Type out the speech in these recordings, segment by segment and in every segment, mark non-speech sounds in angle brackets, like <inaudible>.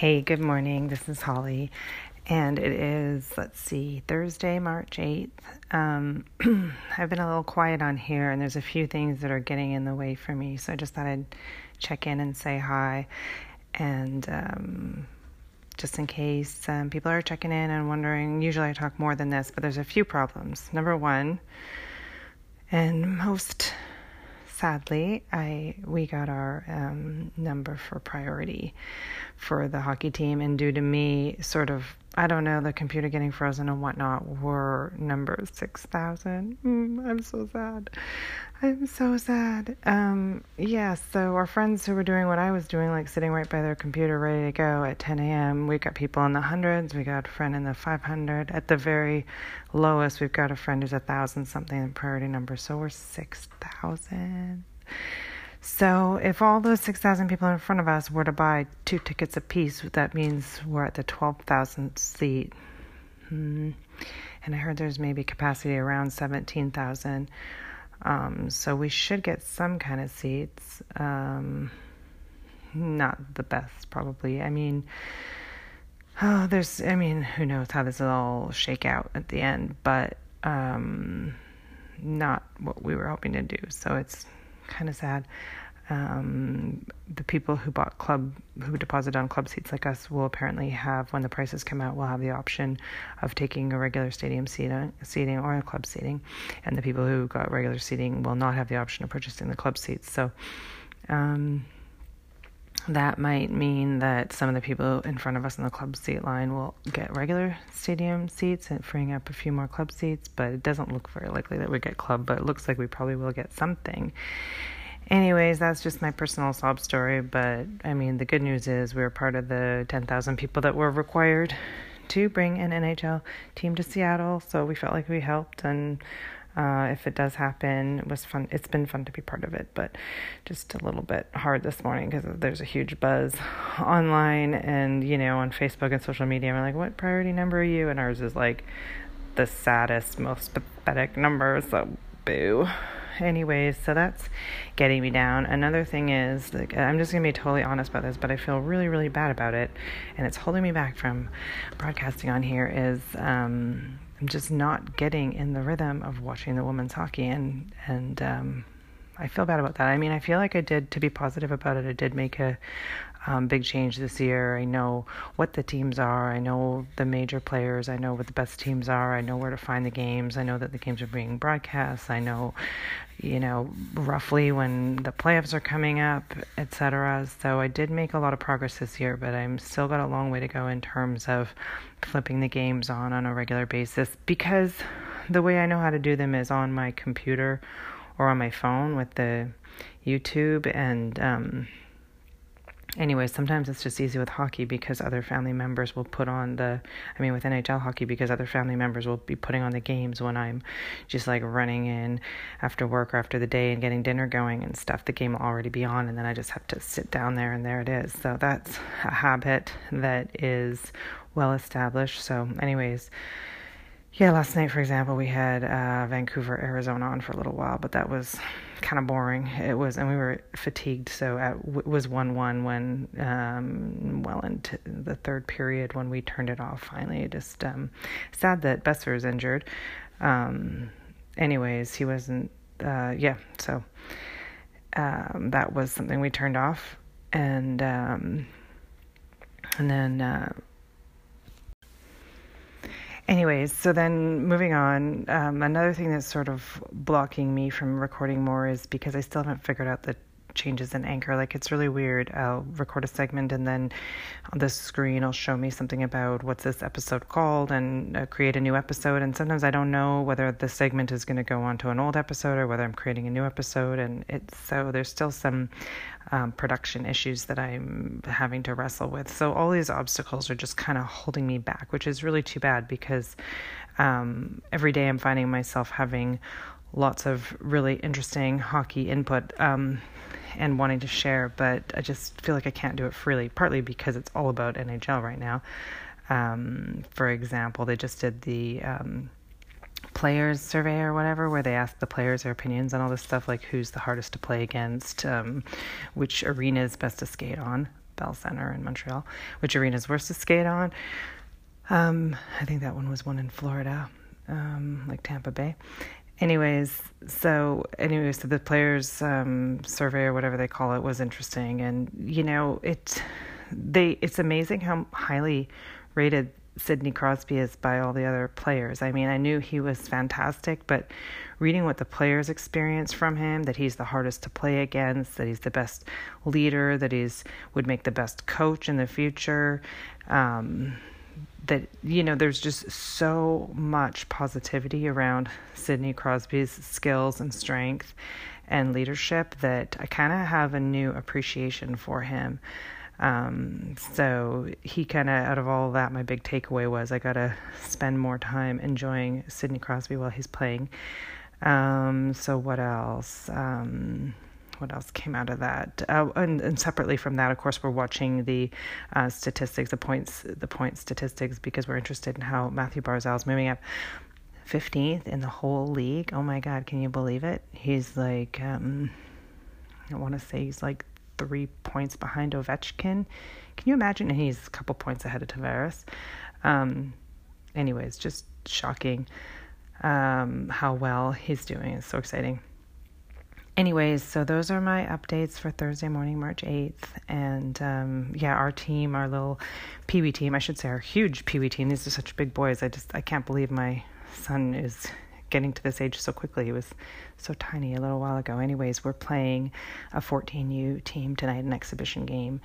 Hey, good morning. This is Holly, and it is, let's see, Thursday, March 8th. Um, <clears throat> I've been a little quiet on here, and there's a few things that are getting in the way for me, so I just thought I'd check in and say hi. And um, just in case um, people are checking in and wondering, usually I talk more than this, but there's a few problems. Number one, and most sadly, I we got our um, number for priority for the hockey team, and due to me, sort of, I don't know, the computer getting frozen and whatnot, were number six thousand. Mm, I'm so sad. I'm so sad. Um, yeah, so our friends who were doing what I was doing, like sitting right by their computer, ready to go at 10 a.m. We got people in the hundreds. We got a friend in the 500. At the very lowest, we've got a friend who's a thousand something priority number. So we're 6,000. So if all those 6,000 people in front of us were to buy two tickets apiece, that means we're at the 12,000 seat. Hmm. And I heard there's maybe capacity around 17,000. Um, so we should get some kind of seats. Um, not the best, probably. I mean, oh, there's, I mean, who knows how this will all shake out at the end, but um, not what we were hoping to do. So it's kind of sad. Um, the people who bought club, who deposit on club seats like us, will apparently have, when the prices come out, will have the option of taking a regular stadium seating, seating or a club seating, and the people who got regular seating will not have the option of purchasing the club seats. So. Um, that might mean that some of the people in front of us in the club seat line will get regular stadium seats and freeing up a few more club seats, but it doesn't look very likely that we get club, but it looks like we probably will get something. Anyways, that's just my personal sob story. But I mean, the good news is we are part of the 10,000 people that were required to bring an NHL team to Seattle. So we felt like we helped. And uh, if it does happen, it was fun. It's been fun to be part of it, but just a little bit hard this morning because there's a huge buzz <laughs> online and, you know, on Facebook and social media. We're like, what priority number are you? And ours is like the saddest, most pathetic number. So, boo anyways, so that's getting me down. Another thing is, like, I'm just gonna be totally honest about this, but I feel really, really bad about it, and it's holding me back from broadcasting on here. Is um, I'm just not getting in the rhythm of watching the women's hockey, and and um, I feel bad about that. I mean, I feel like I did to be positive about it. I did make a um, big change this year. I know what the teams are. I know the major players. I know what the best teams are. I know where to find the games. I know that the games are being broadcast. I know, you know, roughly when the playoffs are coming up, etc. So I did make a lot of progress this year, but I'm still got a long way to go in terms of flipping the games on on a regular basis because the way I know how to do them is on my computer or on my phone with the YouTube and um anyway, sometimes it's just easy with hockey because other family members will put on the, I mean, with NHL hockey because other family members will be putting on the games when I'm just like running in after work or after the day and getting dinner going and stuff. The game will already be on, and then I just have to sit down there and there it is. So that's a habit that is well established. So, anyways, yeah, last night, for example, we had uh, Vancouver, Arizona on for a little while, but that was kind of boring. It was, and we were fatigued. So it was one-one when, um, well into the third period when we turned it off. Finally, just um, sad that Boeser is injured. Um, anyways, he wasn't. Uh, yeah, so um, that was something we turned off, and um, and then. Uh, Anyways, so then moving on, um, another thing that's sort of blocking me from recording more is because I still haven't figured out the changes in Anchor. Like it's really weird. I'll record a segment and then on the screen will show me something about what's this episode called and uh, create a new episode. And sometimes I don't know whether the segment is going to go on to an old episode or whether I'm creating a new episode. And it's so there's still some um, production issues that I'm having to wrestle with. So all these obstacles are just kind of holding me back, which is really too bad because um, every day I'm finding myself having lots of really interesting hockey input. Um, and wanting to share, but I just feel like I can't do it freely, partly because it's all about NHL right now. Um, for example, they just did the um, players survey or whatever, where they asked the players their opinions on all this stuff, like who's the hardest to play against, um, which arena is best to skate on. Bell Center in Montreal. Which arena is worst to skate on? Um, I think that one was one in Florida, um, like Tampa Bay. Anyways, so anyways, so the players' um, survey or whatever they call it was interesting, and you know it. They it's amazing how highly rated Sidney Crosby is by all the other players. I mean, I knew he was fantastic, but reading what the players experience from him, that he's the hardest to play against, that he's the best leader, that he's would make the best coach in the future, um, that you know, there's just so much positivity around Sidney Crosby's skills and strength and leadership that I kind of have a new appreciation for him. Um, so he kind of, out of all that, my big takeaway was I got to spend more time enjoying Sidney Crosby while he's playing. Um, so what else? Um, what else came out of that? Uh, and, and, separately from that, of course, we're watching the uh, statistics, the points, the point statistics, because we're interested in how Mathew Barzal is moving up. 15th in the whole league. Oh my God, can you believe it? He's like, um, I want to say he's like three points behind Ovechkin. Can you imagine? And he's a couple points ahead of Tavares. Um, anyways, just shocking um, how well he's doing. It's so exciting. Anyways, so those are my updates for Thursday morning, March 8th. And um, yeah, our team, our little Pee Wee team, I should say our huge Pee Wee team, these are such big boys. I just, I can't believe my son is getting to this age so quickly. He was so tiny a little while ago. Anyways, we're playing a 14U team tonight, an exhibition game.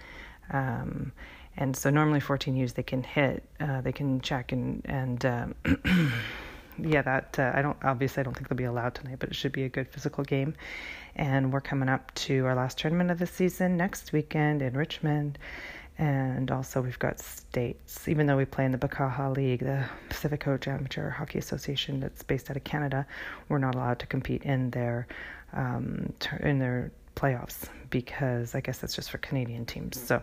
Um, and so normally 14Us they can hit, uh, they can check and and um, <clears throat> yeah, that uh, I don't obviously I don't think they'll be allowed tonight, but it should be a good physical game. And we're coming up to our last tournament of the season next weekend in Richmond. And also, we've got states. Even though we play in the Pakaha League, the Pacific Coast Amateur Hockey Association, that's based out of Canada, we're not allowed to compete in their um, in their playoffs because I guess that's just for Canadian teams. So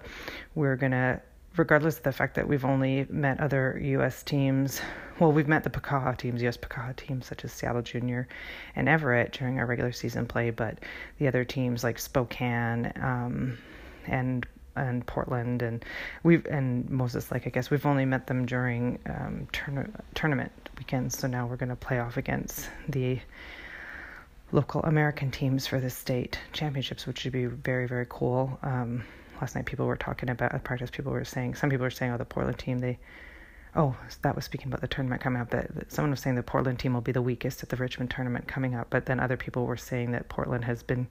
we're gonna, regardless of the fact that we've only met other U.S. teams. Well, we've met the Pakaha teams, U.S. Pakaha teams such as Seattle Junior and Everett during our regular season play, but the other teams like Spokane um, and and Portland and we've and Moses Lake. I guess we've only met them during um, tourna- tournament weekends. So now we're going to play off against the local American teams for the state championships, which should be very very cool. Um, last night people were talking about at practice. People were saying some people were saying, oh, the Portland team they. Oh, that was speaking about the tournament coming up. That someone was saying the Portland team will be the weakest at the Richmond tournament coming up, but then other people were saying that Portland has been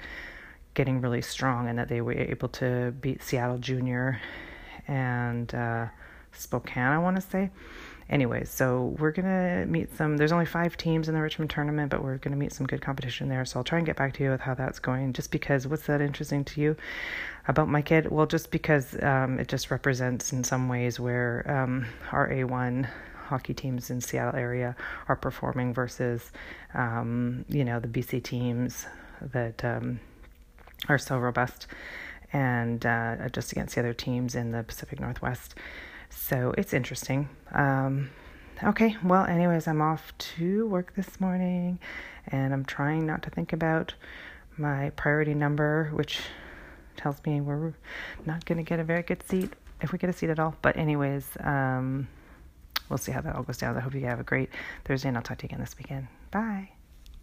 getting really strong and that they were able to beat Seattle Junior and uh, Spokane, I want to say. Anyways, so we're to meet some. There's only five teams in the Richmond tournament, but we're to meet some good competition there. So I'll try and get back to you with how that's going. Just because, what's that interesting to you about my kid? Well, just because um, it just represents in some ways where um, our A1 hockey teams in Seattle area are performing versus, um, you know, the BC teams that um, are so robust and uh, just against the other teams in the Pacific Northwest. So it's interesting. Um, okay, well, anyways, I'm off to work this morning and I'm trying not to think about my priority number, which tells me we're not going to get a very good seat if we get a seat at all. But, anyways, um, we'll see how that all goes down. I hope you have a great Thursday and I'll talk to you again this weekend. Bye.